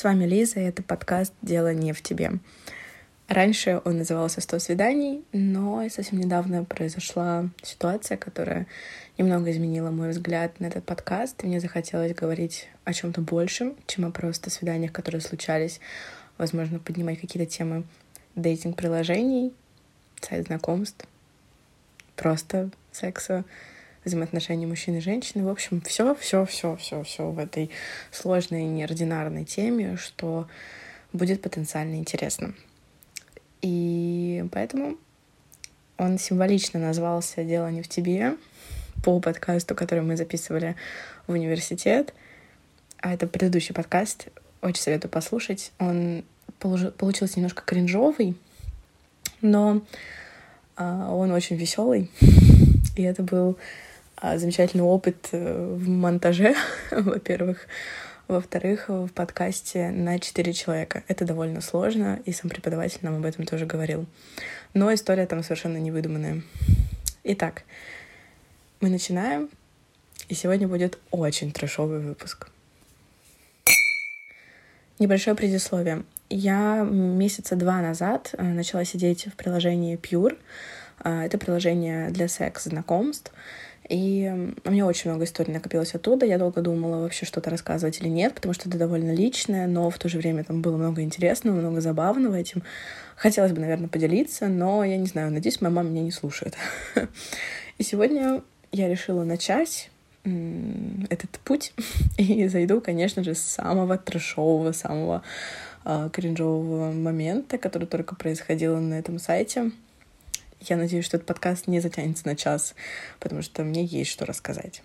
С вами Лиза, и это подкаст «Дело не в тебе». Раньше он назывался «100 свиданий», но совсем недавно произошла ситуация, которая немного изменила мой взгляд на этот подкаст, и мне захотелось говорить о чем то большем, чем о просто свиданиях, которые случались, возможно, поднимать какие-то темы дейтинг-приложений, сайт знакомств, просто секса, взаимоотношений мужчины и женщины. В общем, все, все, все, все, все в этой сложной, неординарной теме, что будет потенциально интересно. И поэтому он символично назвался «Дело не в тебе» по подкасту, который мы записывали в университет. А это предыдущий подкаст. Очень советую послушать. Он получился немножко кринжовый, но а, он очень веселый. И это был замечательный опыт э, в монтаже, во-первых. Во-вторых, в подкасте на четыре человека. Это довольно сложно, и сам преподаватель нам об этом тоже говорил. Но история там совершенно невыдуманная. Итак, мы начинаем, и сегодня будет очень трешовый выпуск. Небольшое предисловие. Я месяца два назад э, начала сидеть в приложении Pure. Э, это приложение для секс-знакомств. И у меня очень много историй накопилось оттуда. Я долго думала вообще что-то рассказывать или нет, потому что это довольно личное, но в то же время там было много интересного, много забавного этим. Хотелось бы, наверное, поделиться, но я не знаю, надеюсь, моя мама меня не слушает. И сегодня я решила начать этот путь и зайду, конечно же, с самого трешового, самого э, кринжового момента, который только происходил на этом сайте. Я надеюсь, что этот подкаст не затянется на час, потому что мне есть что рассказать.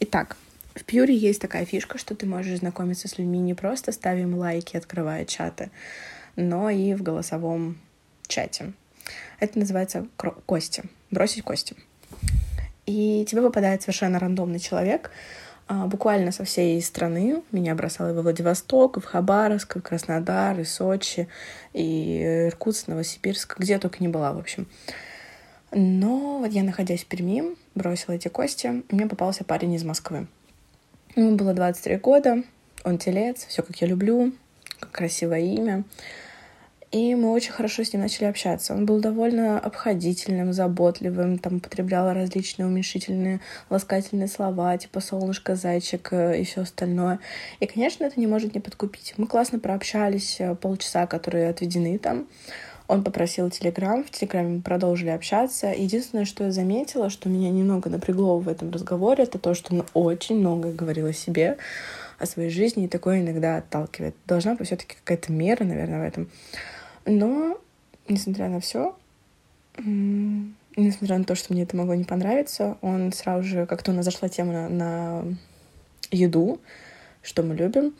Итак, в Пьюре есть такая фишка, что ты можешь знакомиться с людьми не просто ставим лайки, открывая чаты, но и в голосовом чате. Это называется кости. Бросить кости. И тебе попадает совершенно рандомный человек, буквально со всей страны. Меня бросало и во Владивосток, и в Хабаровск, и в Краснодар, и Сочи, и Иркутск, Новосибирск, где я только не была, в общем. Но вот я, находясь в Перми, бросила эти кости, и мне попался парень из Москвы. Ему было 23 года, он телец, все как я люблю, красивое имя. И мы очень хорошо с ним начали общаться. Он был довольно обходительным, заботливым, там употреблял различные уменьшительные, ласкательные слова, типа солнышко, зайчик э, и все остальное. И, конечно, это не может не подкупить. Мы классно прообщались э, полчаса, которые отведены там. Он попросил Телеграм, в Телеграме мы продолжили общаться. Единственное, что я заметила, что меня немного напрягло в этом разговоре, это то, что он очень много говорил о себе, о своей жизни, и такое иногда отталкивает. Должна быть все-таки какая-то мера, наверное, в этом. Но, несмотря на все, несмотря на то, что мне это могло не понравиться, он сразу же, как-то у нас зашла тема на, на еду, что мы любим.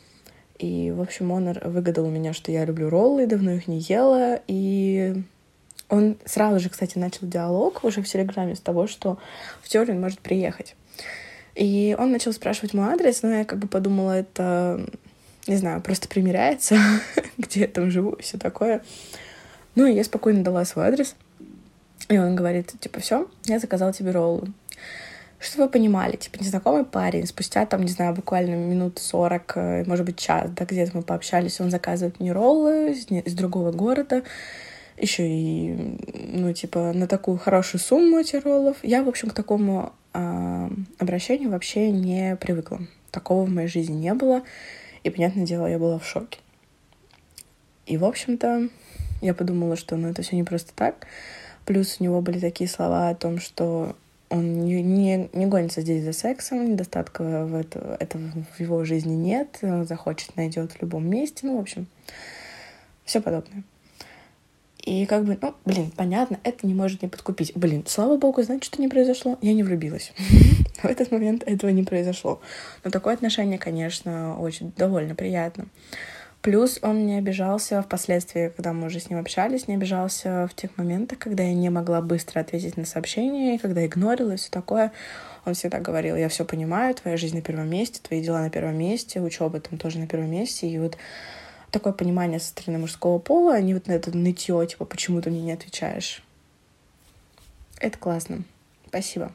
И, в общем, он выгадал у меня, что я люблю роллы, давно их не ела. И он сразу же, кстати, начал диалог уже в Телеграме с того, что в теории он может приехать. И он начал спрашивать мой адрес, но я как бы подумала, это не знаю, просто примеряется, где я там живу, все такое. Ну, и я спокойно дала свой адрес. И он говорит, типа, все, я заказал тебе роллы. Чтобы вы понимали, типа, незнакомый парень, спустя там, не знаю, буквально минут сорок, э, может быть, час, да, где-то мы пообщались, он заказывает мне роллы из другого города, еще и, ну, типа, на такую хорошую сумму этих роллов. Я, в общем, к такому э, обращению вообще не привыкла. Такого в моей жизни не было. И, понятное дело, я была в шоке. И, в общем-то, я подумала, что ну, это все не просто так. Плюс у него были такие слова о том, что он не, не, не гонится здесь за сексом, недостатка в это, этого в его жизни нет, захочет, найдет в любом месте, ну, в общем, все подобное. И как бы, ну, блин, понятно, это не может не подкупить. Блин, слава богу, знаете, что не произошло? Я не влюбилась. В этот момент этого не произошло. Но такое отношение, конечно, очень довольно приятно. Плюс он не обижался впоследствии, когда мы уже с ним общались, не обижался в тех моментах, когда я не могла быстро ответить на сообщение, когда игнорила и все такое. Он всегда говорил, я все понимаю, твоя жизнь на первом месте, твои дела на первом месте, учеба там тоже на первом месте. И вот такое понимание со стороны мужского пола, а не вот на это нытье, типа, почему ты мне не отвечаешь. Это классно. Спасибо.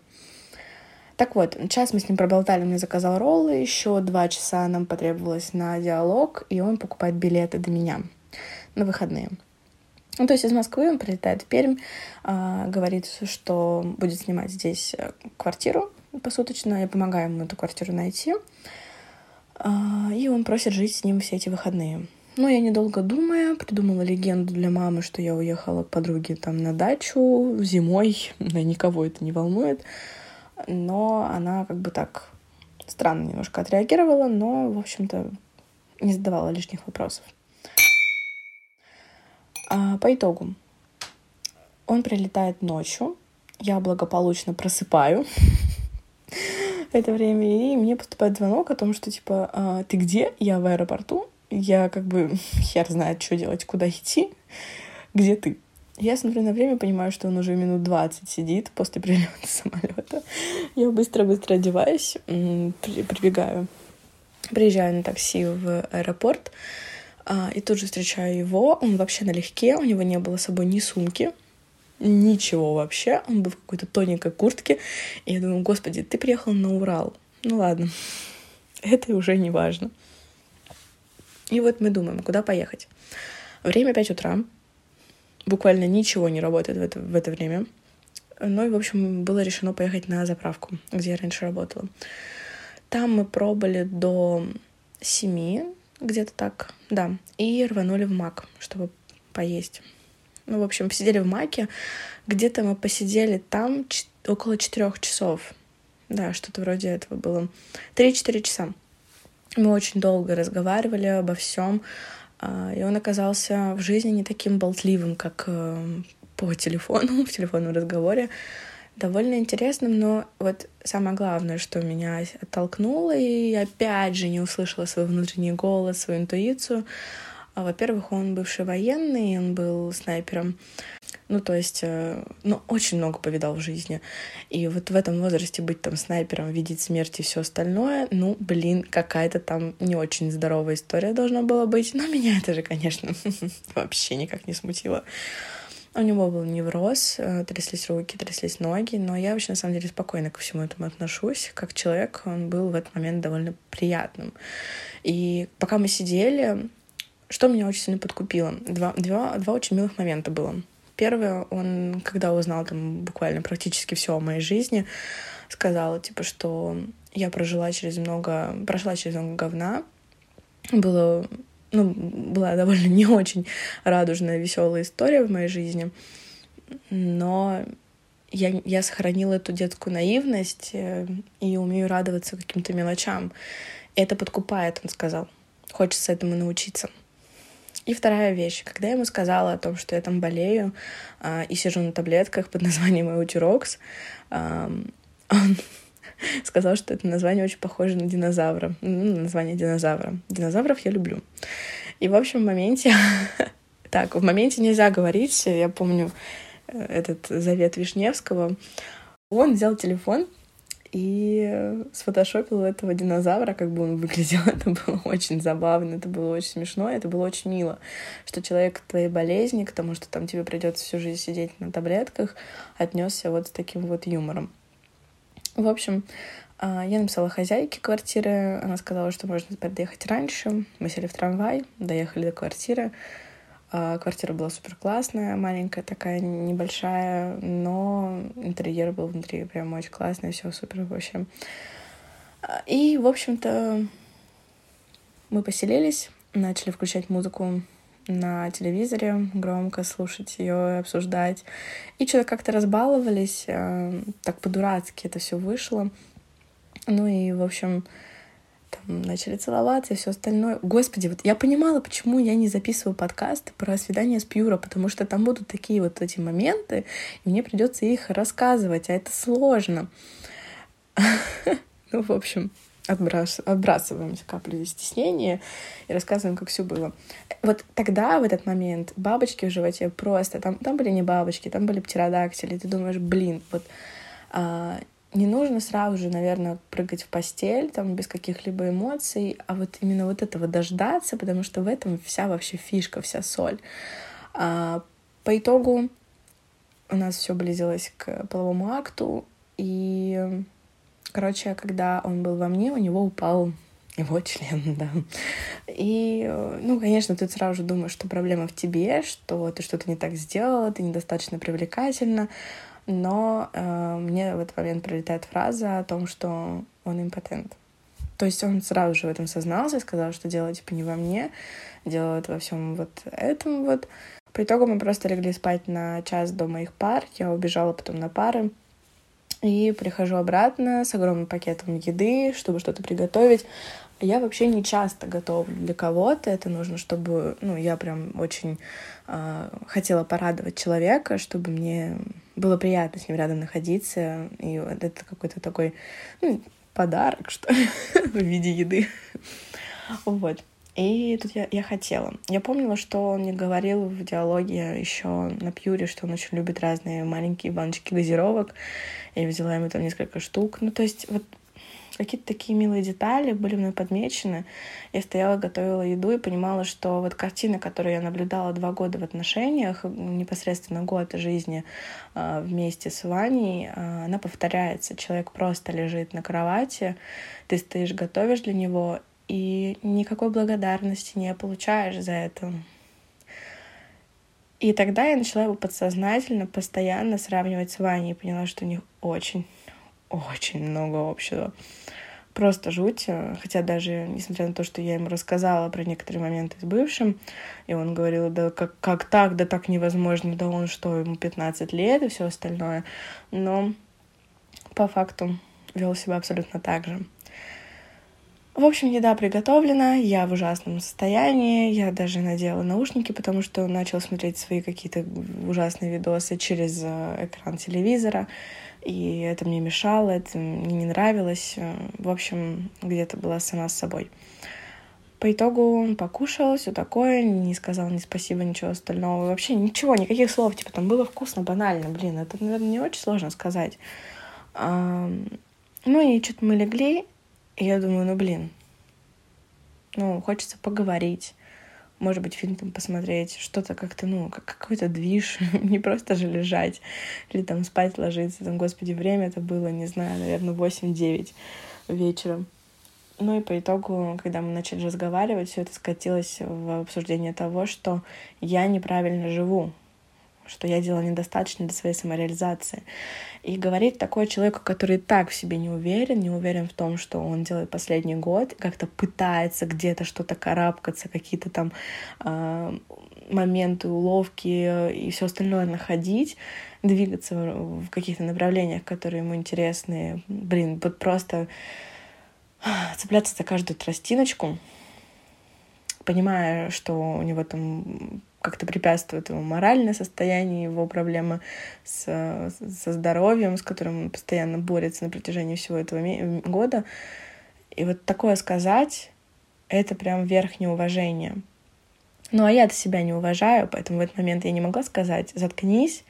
Так вот, час мы с ним проболтали, мне заказал роллы, еще два часа нам потребовалось на диалог, и он покупает билеты до меня на выходные. Ну, то есть из Москвы он прилетает в Пермь, э, говорит, что будет снимать здесь э, квартиру посуточно, я помогаю ему эту квартиру найти, э, и он просит жить с ним все эти выходные. Ну, я недолго думая, придумала легенду для мамы, что я уехала к подруге там на дачу зимой, никого это не волнует, но она как бы так странно немножко отреагировала, но, в общем-то, не задавала лишних вопросов. А, по итогу, он прилетает ночью, я благополучно просыпаю это время, и мне поступает звонок о том, что, типа, а, ты где? Я в аэропорту, я как бы хер знает, что делать, куда идти, где ты. Я смотрю на время, понимаю, что он уже минут 20 сидит после прилета самолета. Я быстро-быстро одеваюсь, прибегаю, приезжаю на такси в аэропорт, а, и тут же встречаю его. Он вообще налегке, у него не было с собой ни сумки, ничего вообще. Он был в какой-то тоненькой куртке. И я думаю, господи, ты приехал на Урал. Ну ладно, это уже не важно. И вот мы думаем, куда поехать. Время 5 утра. Буквально ничего не работает в это, в это время. Ну и, в общем, было решено поехать на заправку, где я раньше работала. Там мы пробыли до 7, где-то так, да. И рванули в Мак, чтобы поесть. Ну, в общем, посидели в Маке. Где-то мы посидели там около четырех часов. Да, что-то вроде этого было. Три-четыре часа. Мы очень долго разговаривали обо всем, и он оказался в жизни не таким болтливым, как э, по телефону, в телефонном разговоре. Довольно интересным, но вот самое главное, что меня оттолкнуло, и опять же не услышала свой внутренний голос, свою интуицию. А, во-первых, он бывший военный, он был снайпером. Ну, то есть, э, ну, очень много повидал в жизни. И вот в этом возрасте быть там снайпером, видеть смерть и все остальное, ну, блин, какая-то там не очень здоровая история должна была быть. Но меня это же, конечно, вообще никак не смутило. У него был невроз, э, тряслись руки, тряслись ноги, но я вообще на самом деле спокойно ко всему этому отношусь. Как человек он был в этот момент довольно приятным. И пока мы сидели, что меня очень сильно подкупило? Два, два, два очень милых момента было. Первое, он, когда узнал там буквально практически все о моей жизни, сказал, типа, что я прожила через много, прошла через много говна, было, ну, была довольно не очень радужная, веселая история в моей жизни, но я, я сохранила эту детскую наивность э, и умею радоваться каким-то мелочам. Это подкупает, он сказал. Хочется этому научиться. И вторая вещь. Когда я ему сказала о том, что я там болею э, и сижу на таблетках под названием Эутирокс, э, он сказал, что это название очень похоже на динозавра. Ну, на название динозавра. Динозавров я люблю. И, в общем, в моменте... так, в моменте нельзя говорить. Я помню э, этот завет Вишневского. Он взял телефон и сфотошопил этого динозавра, как бы он выглядел. Это было очень забавно, это было очень смешно, это было очень мило, что человек к твоей болезни, к тому, что там тебе придется всю жизнь сидеть на таблетках, отнесся вот с таким вот юмором. В общем, а, я написала хозяйке квартиры, она сказала, что можно подъехать раньше. Мы сели в трамвай, доехали до квартиры. А, квартира была супер классная, маленькая такая, небольшая, но интерьер был внутри прям очень классный, все супер вообще. А, и, в общем-то, мы поселились, начали включать музыку на телевизоре, громко слушать ее, обсуждать. И что-то как-то разбаловались, а, так по-дурацки это все вышло. Ну и, в общем, там начали целоваться и все остальное. Господи, вот я понимала, почему я не записываю подкасты про свидание с Пьюра, потому что там будут такие вот эти моменты, и мне придется их рассказывать, а это сложно. Ну, в общем, отбрас... отбрасываем каплю стеснения и рассказываем, как все было. Вот тогда, в этот момент, бабочки в животе просто, там, там были не бабочки, там были птеродактили, ты думаешь, блин, вот а, не нужно сразу же, наверное, прыгать в постель, там, без каких-либо эмоций, а вот именно вот этого дождаться, потому что в этом вся вообще фишка, вся соль. А, по итогу у нас все близилось к половому акту, и Короче, когда он был во мне, у него упал его член, да. И, ну, конечно, ты сразу же думаешь, что проблема в тебе, что ты что-то не так сделала, ты недостаточно привлекательна, но э, мне в этот момент прилетает фраза о том, что он импотент. То есть он сразу же в этом сознался и сказал, что дело типа не во мне, дело вот во всем вот этом вот. По итогу мы просто легли спать на час до моих пар, я убежала потом на пары, и прихожу обратно с огромным пакетом еды, чтобы что-то приготовить. Я вообще не часто готовлю для кого-то. Это нужно, чтобы, ну, я прям очень э, хотела порадовать человека, чтобы мне было приятно с ним рядом находиться. И это какой-то такой ну, подарок, что в виде еды. Вот. И тут я, я хотела. Я помнила, что он мне говорил в диалоге еще на Пьюре, что он очень любит разные маленькие баночки газировок. Я взяла ему там несколько штук. Ну, то есть вот какие-то такие милые детали были мной подмечены. Я стояла, готовила еду и понимала, что вот картина, которую я наблюдала два года в отношениях, непосредственно год жизни э, вместе с Ваней, э, она повторяется. Человек просто лежит на кровати, ты стоишь, готовишь для него, и никакой благодарности не получаешь за это. И тогда я начала его подсознательно, постоянно сравнивать с Ваней и поняла, что у них очень, очень много общего. Просто жуть. Хотя даже, несмотря на то, что я ему рассказала про некоторые моменты с бывшим, и он говорил, да как, как так, да так невозможно, да он что, ему 15 лет и все остальное. Но по факту вел себя абсолютно так же. В общем, еда приготовлена, я в ужасном состоянии, я даже надела наушники, потому что начал смотреть свои какие-то ужасные видосы через э, экран телевизора, и это мне мешало, это мне не нравилось. В общем, где-то была сама с собой. По итогу покушал, все такое, не сказал ни спасибо, ничего остального. Вообще ничего, никаких слов. Типа там было вкусно, банально. Блин, это, наверное, не очень сложно сказать. Ну и что-то мы легли, и я думаю, ну блин, ну, хочется поговорить, может быть, фильм там посмотреть, что-то как-то, ну, как какой-то движ, не просто же лежать или там спать ложиться. Там, господи, время это было, не знаю, наверное, 8-9 вечера. Ну и по итогу, когда мы начали разговаривать, все это скатилось в обсуждение того, что я неправильно живу, что я делала недостаточно для своей самореализации. И говорить такой человеку, который так в себе не уверен, не уверен в том, что он делает последний год, как-то пытается где-то что-то карабкаться, какие-то там э, моменты, уловки и все остальное находить, двигаться в каких-то направлениях, которые ему интересны. Блин, вот просто цепляться за каждую тростиночку, понимая, что у него там как-то препятствует его моральное состояние, его проблемы с, со здоровьем, с которым он постоянно борется на протяжении всего этого года. И вот такое сказать, это прям верхнее уважение. Ну, а я-то себя не уважаю, поэтому в этот момент я не могла сказать «заткнись»,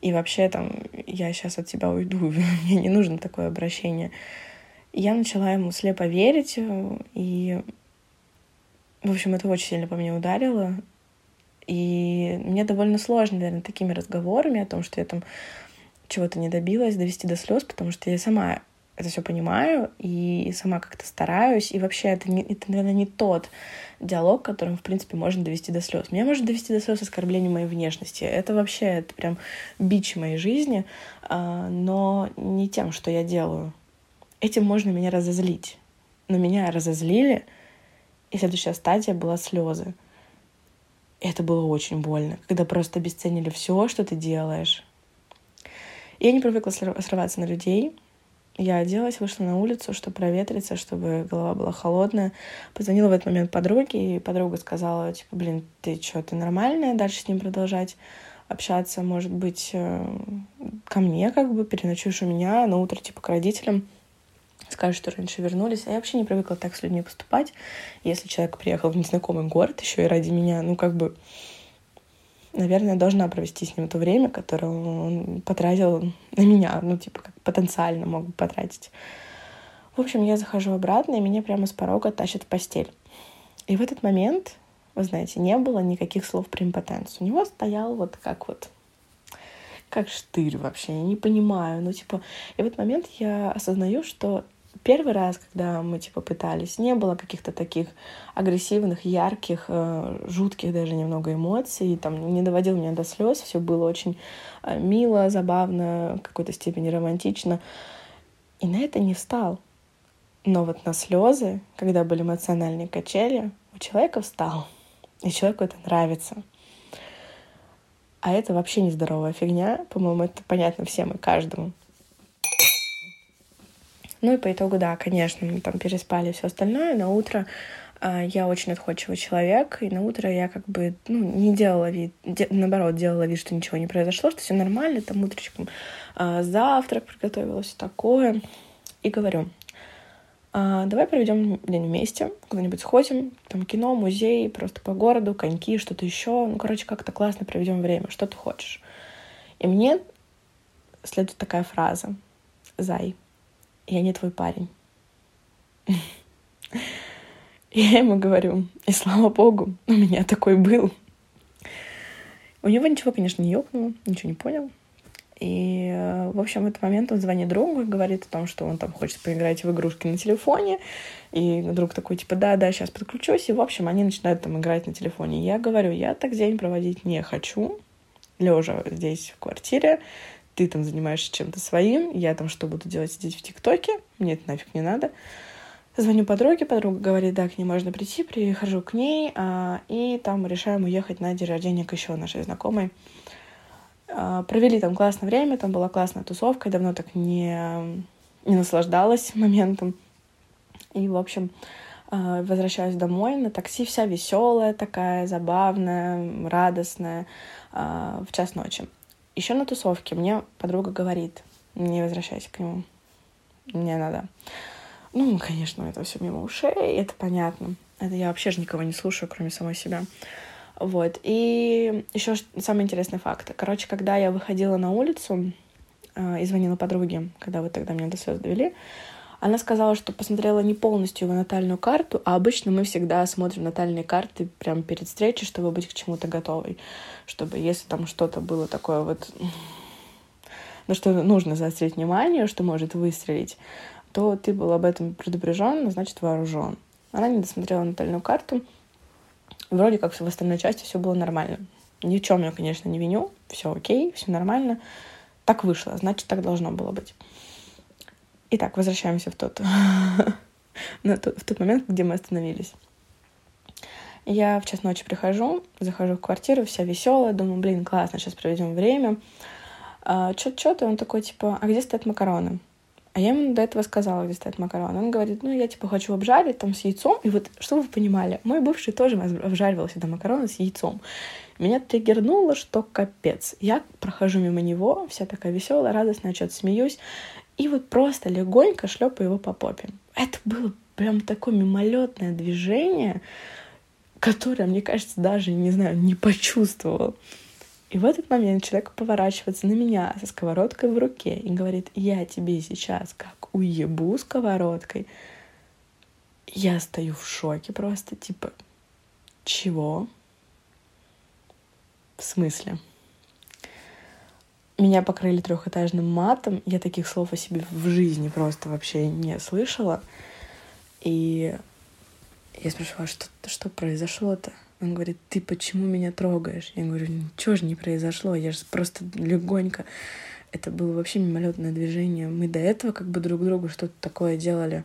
и вообще там я сейчас от тебя уйду, мне не нужно такое обращение. И я начала ему слепо верить, и, в общем, это очень сильно по мне ударило. И мне довольно сложно, наверное, такими разговорами о том, что я там чего-то не добилась, довести до слез, потому что я сама это все понимаю и сама как-то стараюсь. И вообще это, не, это, наверное, не тот диалог, которым, в принципе, можно довести до слез. Меня может довести до слез оскорбление моей внешности. Это вообще это прям бич моей жизни, а, но не тем, что я делаю. Этим можно меня разозлить. Но меня разозлили, и следующая стадия была слезы. Это было очень больно, когда просто обесценили все, что ты делаешь. Я не привыкла срываться на людей. Я оделась, вышла на улицу, чтобы проветриться, чтобы голова была холодная. Позвонила в этот момент подруге, и подруга сказала, типа, блин, ты что, ты нормальная дальше с ним продолжать общаться? Может быть, э, ко мне как бы переночуешь у меня на утро, типа, к родителям скажут, что раньше вернулись. А я вообще не привыкла так с людьми поступать. Если человек приехал в незнакомый город еще и ради меня, ну, как бы, наверное, должна провести с ним то время, которое он потратил на меня, ну, типа, как потенциально мог бы потратить. В общем, я захожу обратно, и меня прямо с порога тащат в постель. И в этот момент, вы знаете, не было никаких слов про импотенцию. У него стоял вот как вот как штырь вообще, я не понимаю. Ну, типа, и в этот момент я осознаю, что первый раз, когда мы, типа, пытались, не было каких-то таких агрессивных, ярких, э, жутких даже немного эмоций, там, не доводил меня до слез, все было очень э, мило, забавно, в какой-то степени романтично. И на это не встал. Но вот на слезы, когда были эмоциональные качели, у человека встал. И человеку это нравится. А это вообще нездоровая фигня. По-моему, это понятно всем и каждому. Ну и по итогу, да, конечно, мы там переспали все остальное. На утро э, я очень отходчивый человек, и на утро я как бы ну, не делала вид, де, наоборот, делала вид, что ничего не произошло, что все нормально, там утречком э, завтрак приготовила, такое. И говорю, а, давай проведем день вместе, куда-нибудь сходим, там кино, музей, просто по городу, коньки, что-то еще. Ну, короче, как-то классно проведем время, что ты хочешь. И мне следует такая фраза. Зай, я не твой парень. Я ему говорю, и слава богу, у меня такой был. У него ничего, конечно, не ёкнуло, ничего не понял. И, в общем, в этот момент он звонит другу и говорит о том, что он там хочет поиграть в игрушки на телефоне. И друг такой, типа, да-да, сейчас подключусь. И, в общем, они начинают там играть на телефоне. И я говорю, я так день проводить не хочу. Лежа здесь в квартире, ты там занимаешься чем-то своим, я там что буду делать, сидеть в ТикТоке, мне это нафиг не надо. Звоню подруге, подруга говорит, да, к ней можно прийти, прихожу к ней, а, и там решаем уехать на день рождения к еще нашей знакомой. А, провели там классное время, там была классная тусовка, я давно так не, не наслаждалась моментом. И, в общем, а, возвращаюсь домой на такси, вся веселая такая, забавная, радостная, а, в час ночи. Еще на тусовке мне подруга говорит, не возвращайся к нему, мне надо. Ну, конечно, это все мимо ушей, это понятно. Это я вообще же никого не слушаю, кроме самой себя. Вот. И еще самый интересный факт. Короче, когда я выходила на улицу э, и звонила подруге, когда вы тогда меня до слез довели, она сказала, что посмотрела не полностью его натальную карту, а обычно мы всегда смотрим натальные карты прямо перед встречей, чтобы быть к чему-то готовой. Чтобы если там что-то было такое вот на что нужно заострить внимание, что может выстрелить, то ты был об этом предупрежден, значит вооружен. Она не досмотрела натальную карту, Вроде как в остальной части все было нормально. Ни в чем я, конечно, не виню. Все окей, все нормально. Так вышло, значит, так должно было быть. Итак, возвращаемся в тот, в тот момент, где мы остановились. Я в час ночи прихожу, захожу в квартиру, вся веселая, думаю, блин, классно, сейчас проведем время. А, Что-то, он такой, типа, а где стоят макароны? А я ему до этого сказала, где стоят макароны. Он говорит, ну, я, типа, хочу обжарить там с яйцом. И вот, чтобы вы понимали, мой бывший тоже обжаривал всегда макароны с яйцом. Меня триггернуло, что капец. Я прохожу мимо него, вся такая веселая, радостная, что-то смеюсь. И вот просто легонько шлепаю его по попе. Это было прям такое мимолетное движение, которое, мне кажется, даже, не знаю, не почувствовал. И в этот момент человек поворачивается на меня со сковородкой в руке и говорит, я тебе сейчас как уебу сковородкой. Я стою в шоке просто, типа, чего? В смысле? Меня покрыли трехэтажным матом. Я таких слов о себе в жизни просто вообще не слышала. И я спрашивала, что, что произошло-то? Он говорит, ты почему меня трогаешь? Я говорю, ничего же не произошло, я же просто легонько. Это было вообще мимолетное движение. Мы до этого как бы друг другу что-то такое делали.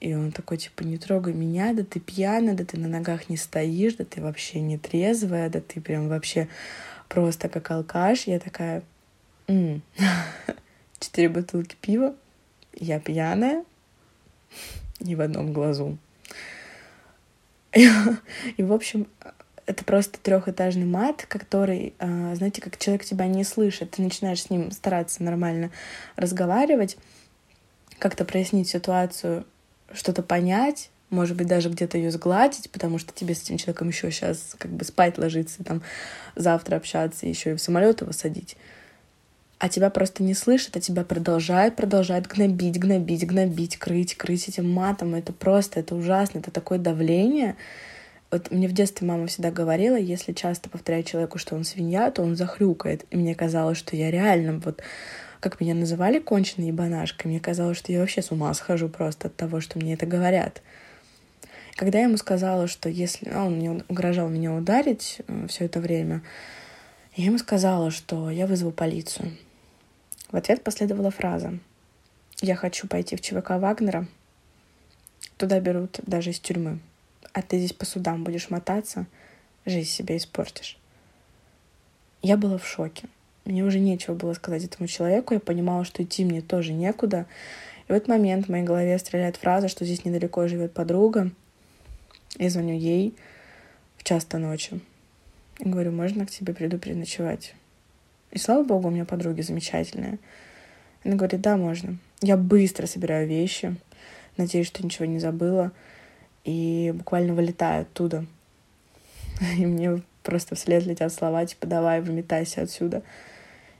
И он такой, типа, не трогай меня, да ты пьяна, да ты на ногах не стоишь, да ты вообще не трезвая, да ты прям вообще просто как алкаш. Я такая, м-м". четыре бутылки пива, я пьяная, ни в одном глазу. И, в общем, это просто трехэтажный мат, который, а, знаете, как человек тебя не слышит, ты начинаешь с ним стараться нормально разговаривать, как-то прояснить ситуацию, что-то понять, может быть, даже где-то ее сгладить, потому что тебе с этим человеком еще сейчас как бы спать ложиться, там завтра общаться, еще и в самолет его садить. А тебя просто не слышат, а тебя продолжают, продолжают гнобить, гнобить, гнобить, крыть, крыть этим матом. Это просто, это ужасно, это такое давление. Вот мне в детстве мама всегда говорила, если часто повторять человеку, что он свинья, то он захрюкает. И мне казалось, что я реально вот как меня называли конченой ебанашкой, мне казалось, что я вообще с ума схожу просто от того, что мне это говорят. Когда я ему сказала, что если... А он мне угрожал меня ударить э, все это время, я ему сказала, что я вызову полицию. В ответ последовала фраза «Я хочу пойти в ЧВК Вагнера. Туда берут даже из тюрьмы. А ты здесь по судам будешь мотаться, жизнь себе испортишь». Я была в шоке. Мне уже нечего было сказать этому человеку. Я понимала, что идти мне тоже некуда. И в этот момент в моей голове стреляет фраза, что здесь недалеко живет подруга, я звоню ей в час-то ночи. И говорю, можно к тебе приду переночевать? И слава богу, у меня подруги замечательные. Она говорит, да, можно. Я быстро собираю вещи, надеюсь, что ничего не забыла, и буквально вылетаю оттуда. И мне просто вслед летят слова, типа, давай, выметайся отсюда.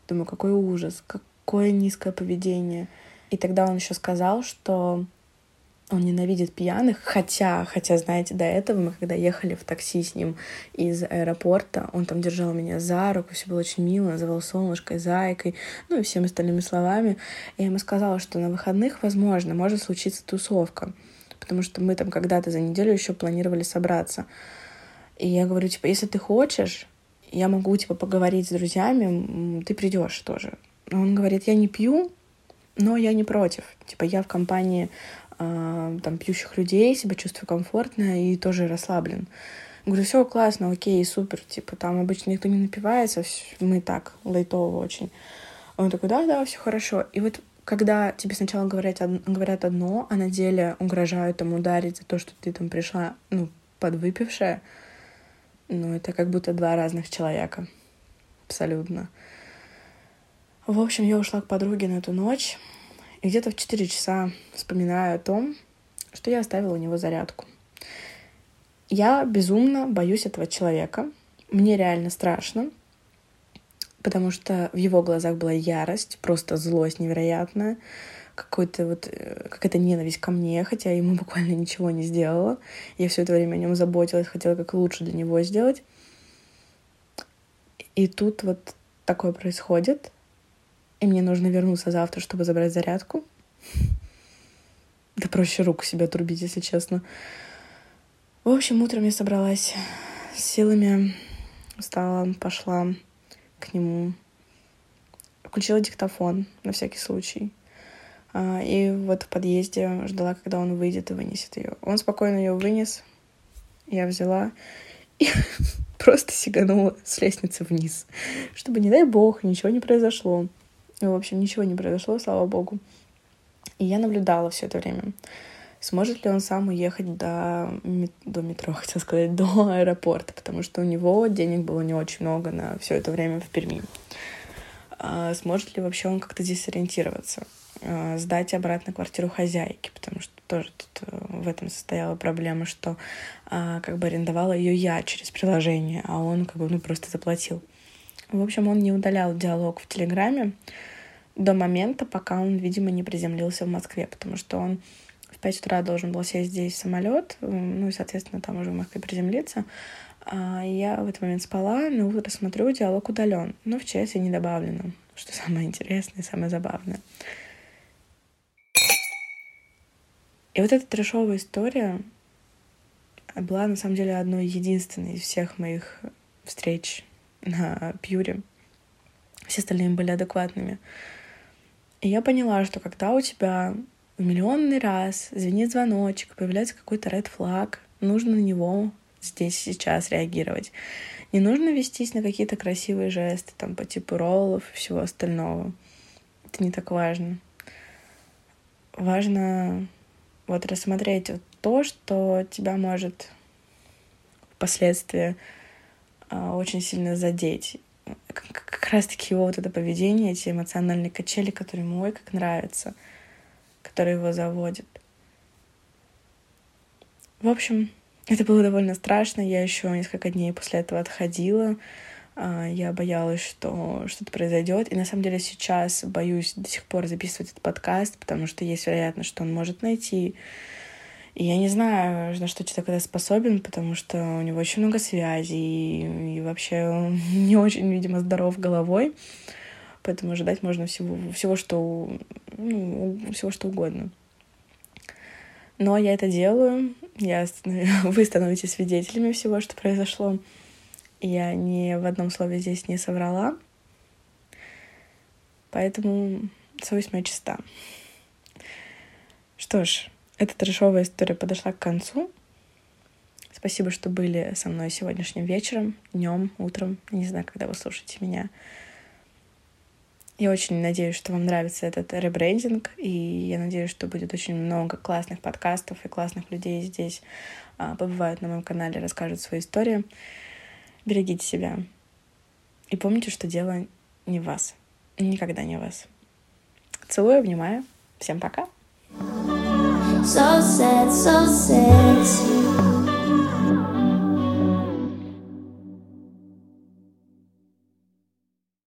Думаю, какой ужас, какое низкое поведение. И тогда он еще сказал, что он ненавидит пьяных, хотя, хотя, знаете, до этого мы, когда ехали в такси с ним из аэропорта, он там держал меня за руку, все было очень мило, называл солнышкой, зайкой, ну и всеми остальными словами. Я ему сказала, что на выходных, возможно, может случиться тусовка, потому что мы там когда-то за неделю еще планировали собраться. И я говорю, типа, если ты хочешь, я могу, типа, поговорить с друзьями, ты придешь тоже. Он говорит, я не пью, но я не против. Типа, я в компании там, пьющих людей, себя чувствую комфортно и тоже расслаблен. Говорю, все классно, окей, супер, типа, там обычно никто не напивается, мы так, лайтово очень. Он такой, да, да, все хорошо. И вот когда тебе сначала говорят, говорят одно, а на деле угрожают там ударить за то, что ты там пришла, ну, подвыпившая, ну, это как будто два разных человека. Абсолютно. В общем, я ушла к подруге на эту ночь. И где-то в 4 часа вспоминаю о том, что я оставила у него зарядку. Я безумно боюсь этого человека. Мне реально страшно, потому что в его глазах была ярость, просто злость невероятная, какой-то вот э, какая-то ненависть ко мне, хотя я ему буквально ничего не сделала. Я все это время о нем заботилась, хотела как лучше для него сделать. И тут вот такое происходит и мне нужно вернуться завтра, чтобы забрать зарядку. Да проще руку себе отрубить, если честно. В общем, утром я собралась с силами, встала, пошла к нему, включила диктофон на всякий случай. А, и вот в подъезде ждала, когда он выйдет и вынесет ее. Он спокойно ее вынес. Я взяла и просто сиганула с лестницы вниз, чтобы, не дай бог, ничего не произошло. В общем, ничего не произошло, слава богу. И я наблюдала все это время. Сможет ли он сам уехать до, до метро, хотел сказать, до аэропорта, потому что у него денег было не очень много на все это время в Перми. А сможет ли вообще он как-то здесь ориентироваться? А, сдать обратно квартиру хозяйки, потому что тоже тут э, в этом состояла проблема, что а, как бы арендовала ее я через приложение, а он как бы ну просто заплатил. В общем, он не удалял диалог в Телеграме до момента, пока он, видимо, не приземлился в Москве, потому что он в 5 утра должен был сесть здесь в самолет, ну и, соответственно, там уже в Москве приземлиться. А я в этот момент спала, на утро смотрю, диалог удален, но в и не добавлено, что самое интересное и самое забавное. И вот эта трешовая история была на самом деле одной единственной из всех моих встреч на пьюре. Все остальные были адекватными. И я поняла, что когда у тебя в миллионный раз звенит звоночек, появляется какой-то ред флаг, нужно на него здесь сейчас реагировать. Не нужно вестись на какие-то красивые жесты, там, по типу роллов и всего остального. Это не так важно. Важно вот рассмотреть вот то, что тебя может впоследствии очень сильно задеть. Как раз-таки его вот это поведение, эти эмоциональные качели, которые ему ой как нравятся, которые его заводят. В общем, это было довольно страшно. Я еще несколько дней после этого отходила. А, я боялась, что что-то произойдет. И на самом деле сейчас боюсь до сих пор записывать этот подкаст, потому что есть вероятность, что он может найти И я не знаю, на что человек это способен, потому что у него очень много связей, и вообще он не очень, видимо, здоров головой. Поэтому ожидать можно всего, всего, что, ну, всего, что угодно. Но я это делаю. Я, вы становитесь свидетелями всего, что произошло. Я ни в одном слове здесь не соврала. Поэтому совесть моя чиста. Что ж, эта трешовая история подошла к концу. Спасибо, что были со мной сегодняшним вечером, днем, утром. не знаю, когда вы слушаете меня. Я очень надеюсь, что вам нравится этот ребрендинг, и я надеюсь, что будет очень много классных подкастов и классных людей здесь а, побывают на моем канале, расскажут свои истории. Берегите себя. И помните, что дело не в вас. Никогда не в вас. Целую, обнимаю. Всем пока. So sad, so sexy.